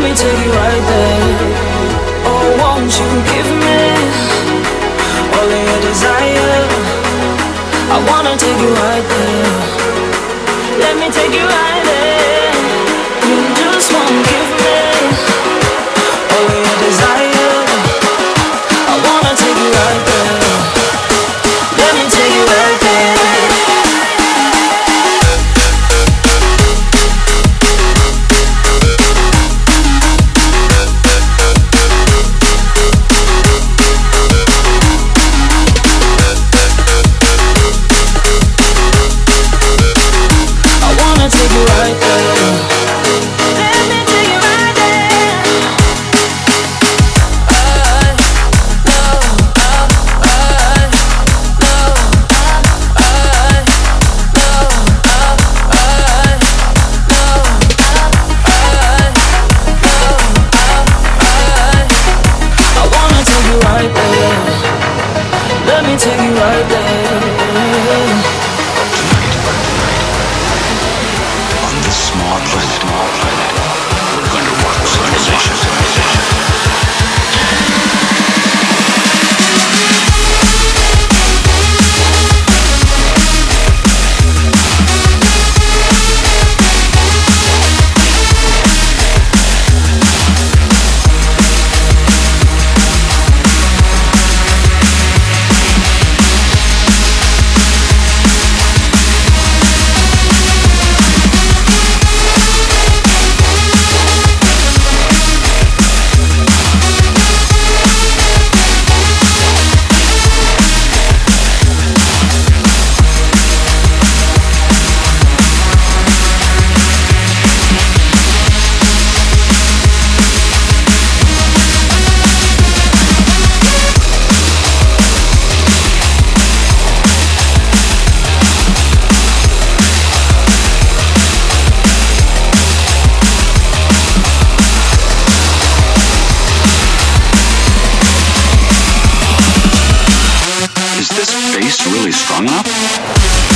Let me take you right there. Oh, won't you give me all of your desire? I wanna take you right there. Let me take you right there. You just won't give me all of your desire. I wanna take you right there. It's really strong enough?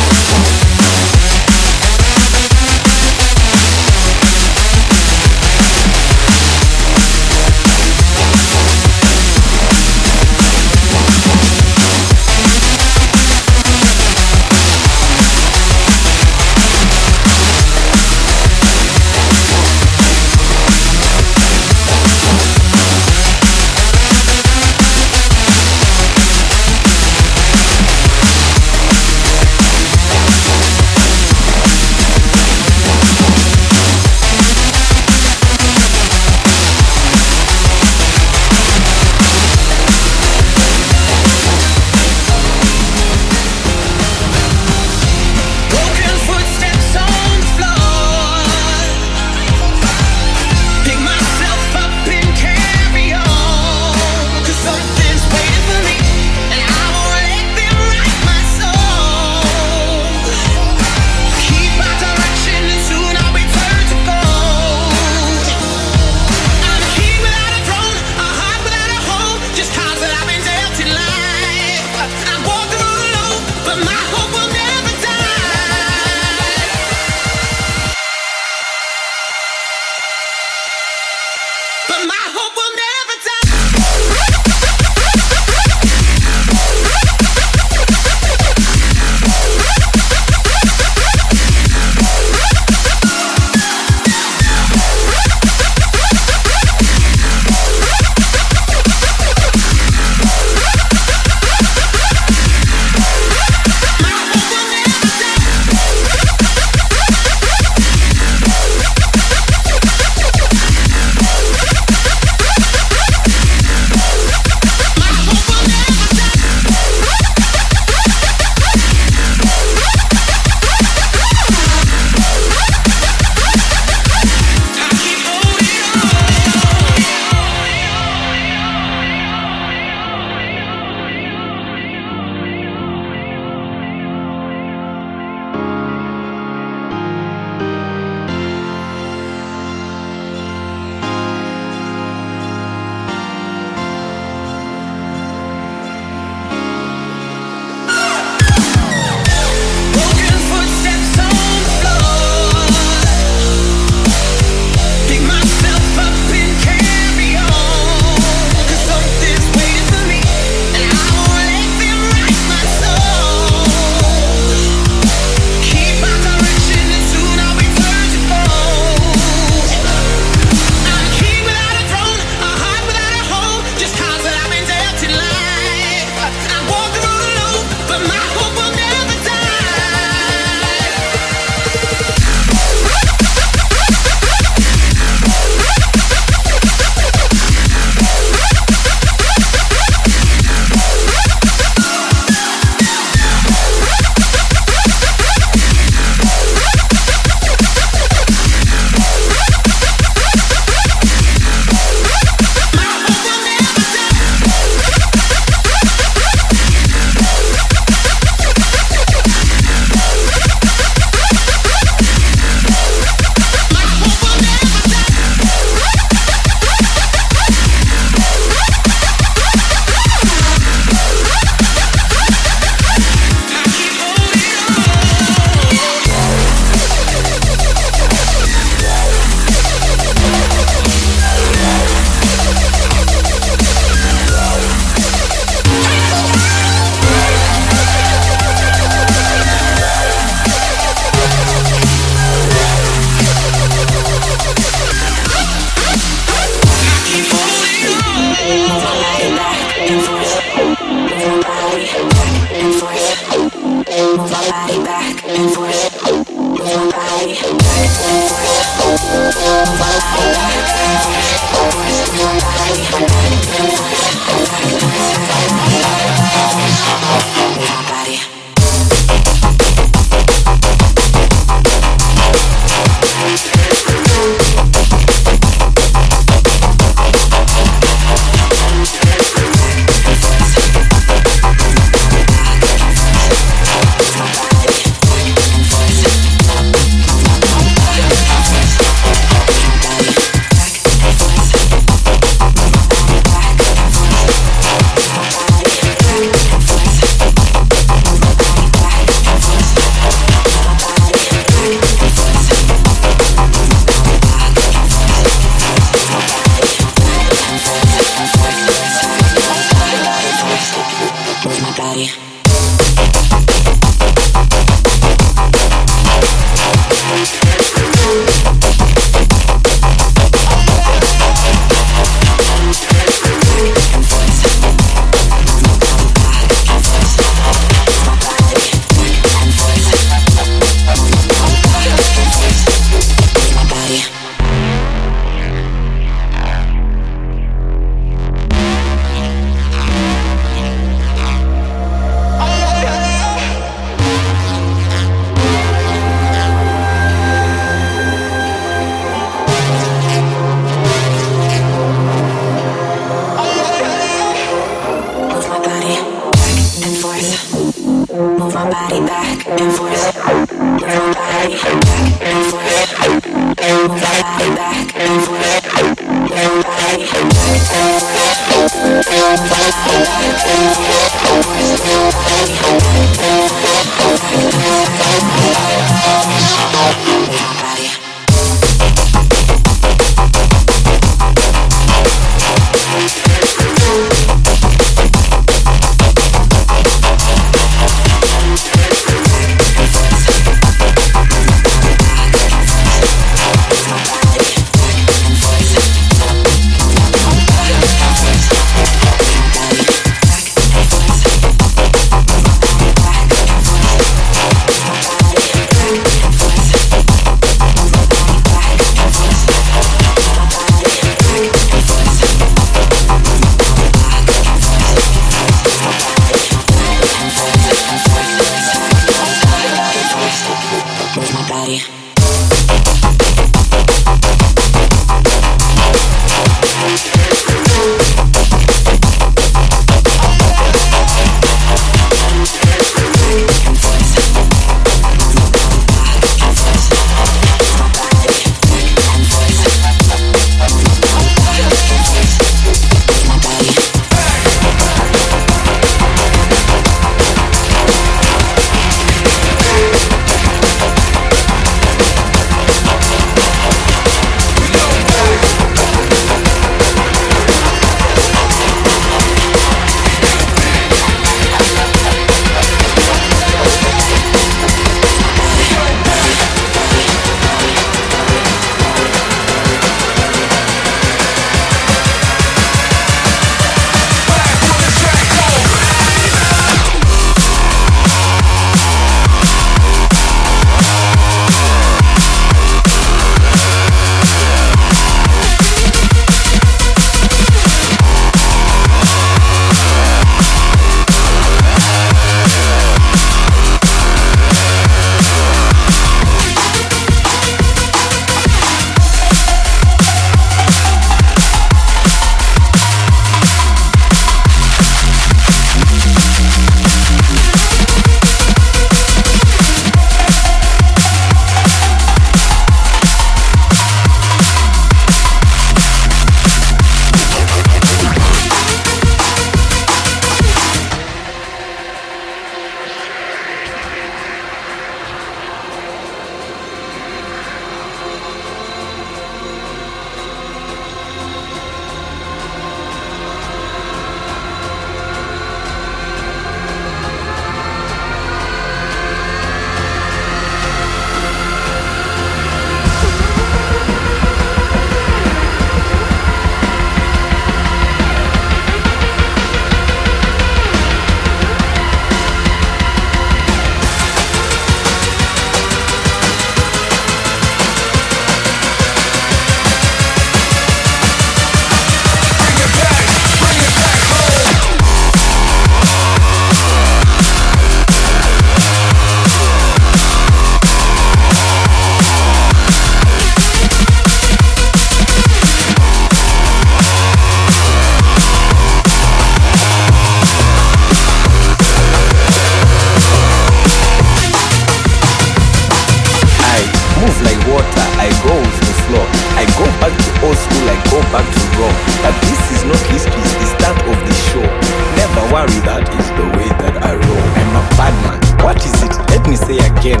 again.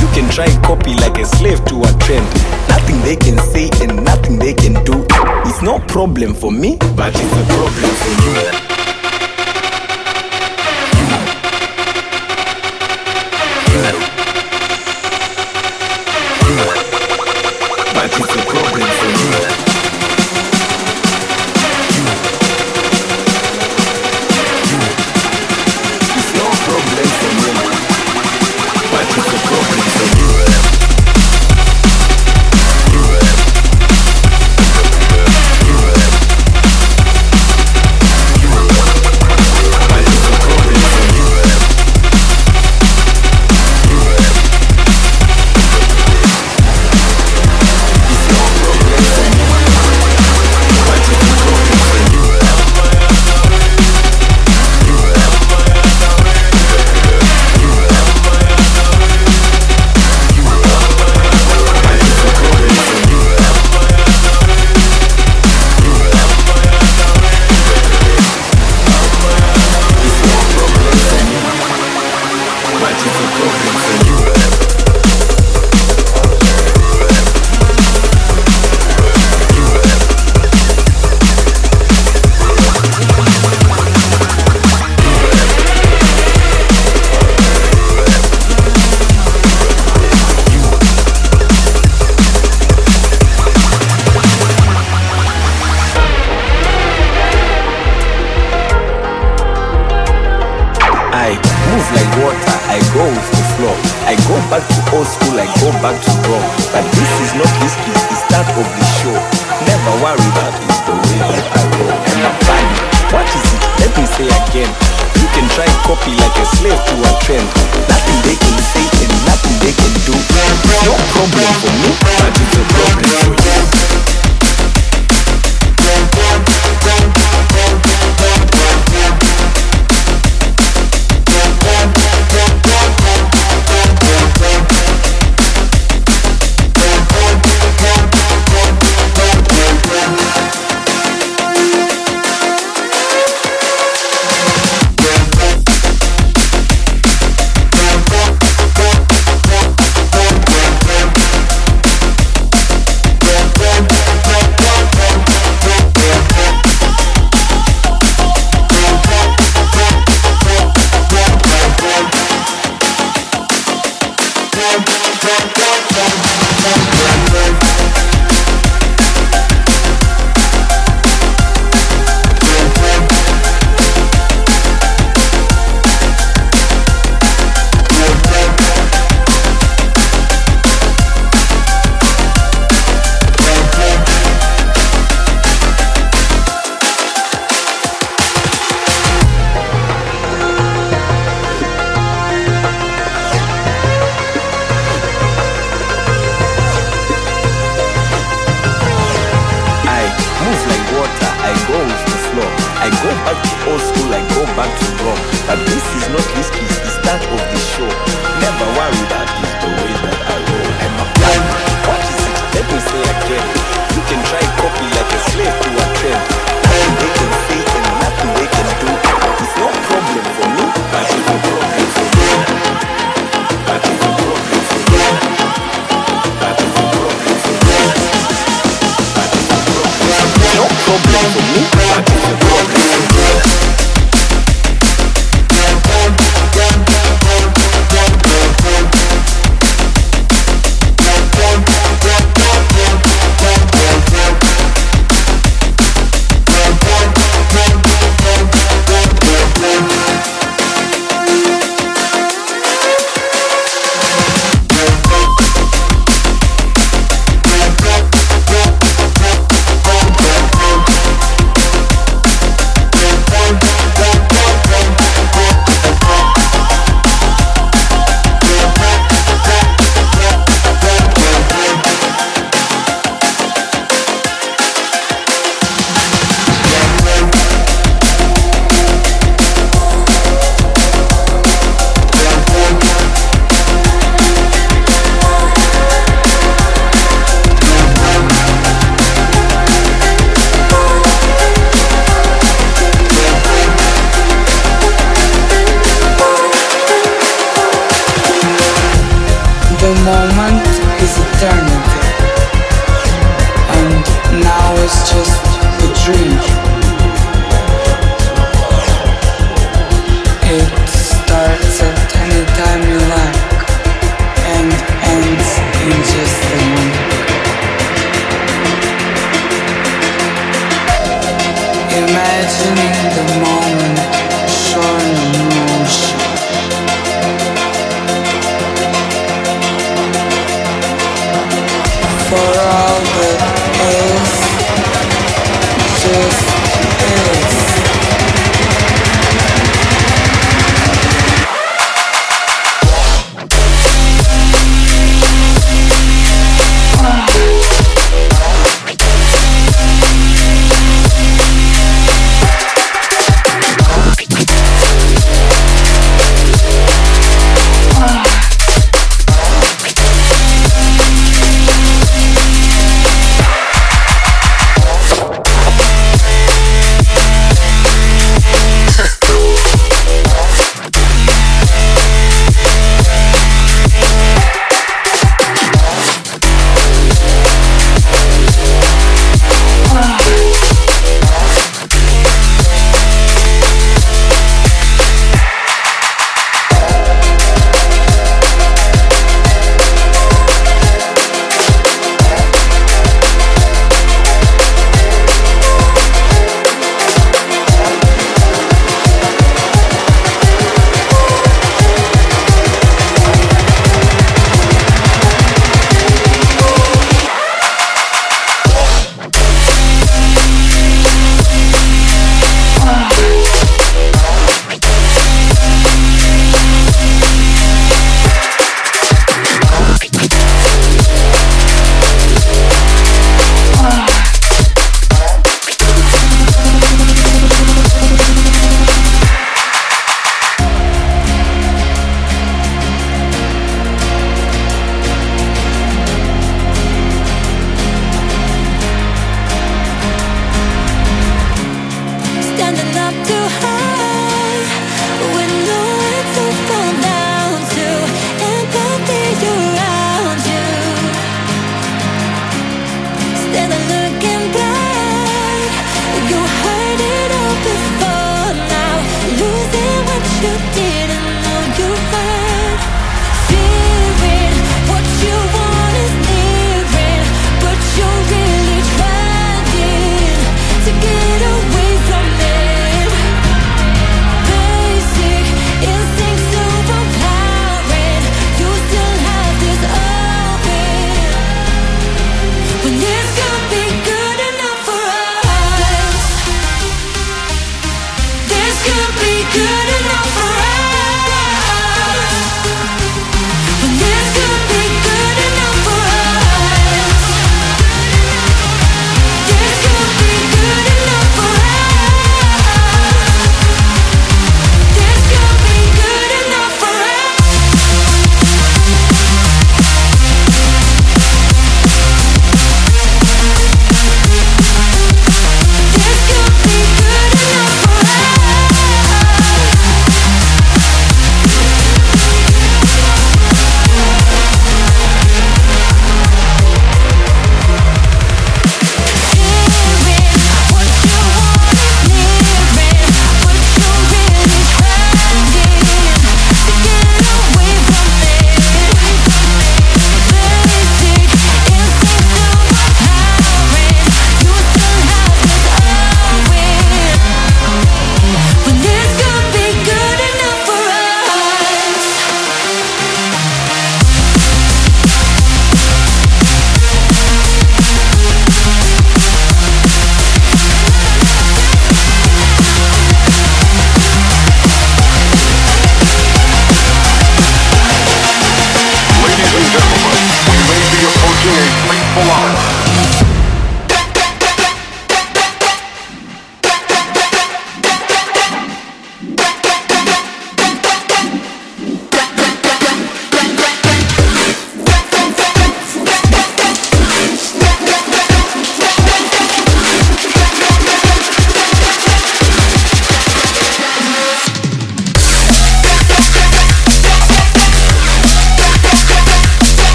You can try copy like a slave to a trend. Nothing they can say and nothing they can do. It's no problem for me, but it's a problem for you.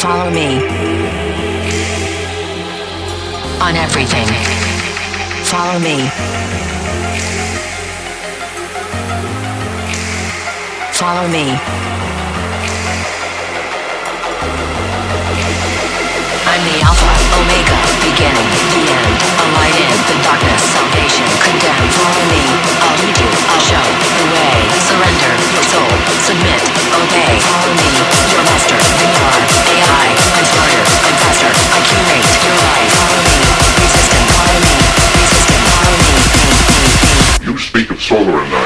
Follow me on everything. Follow me. Follow me. I'm the Alpha, Omega, beginning, the end, a light in the darkness. Salvation, condemn, follow me. I'll lead you, I'll show the way. Surrender your soul, submit, obey. Follow me, your master. You are AI. I'm smarter, I'm faster. I curate your life. Follow me, resistant, follow me, resistant, follow me. You speak of solar enough.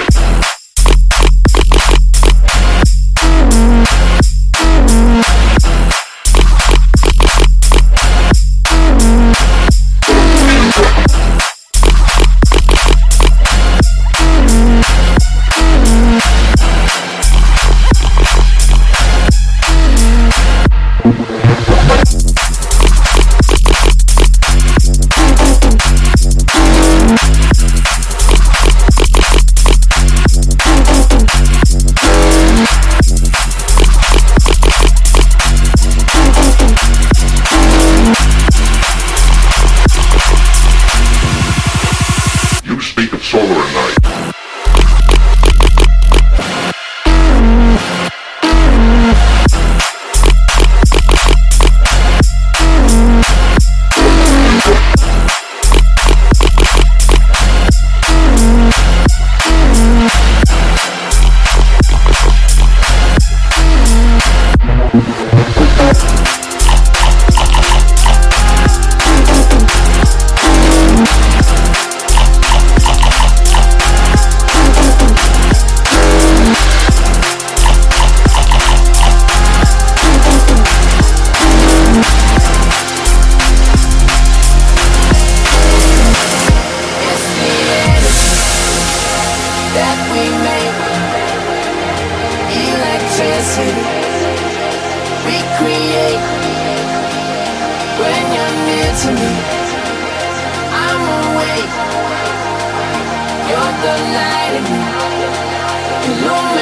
You're the light in me.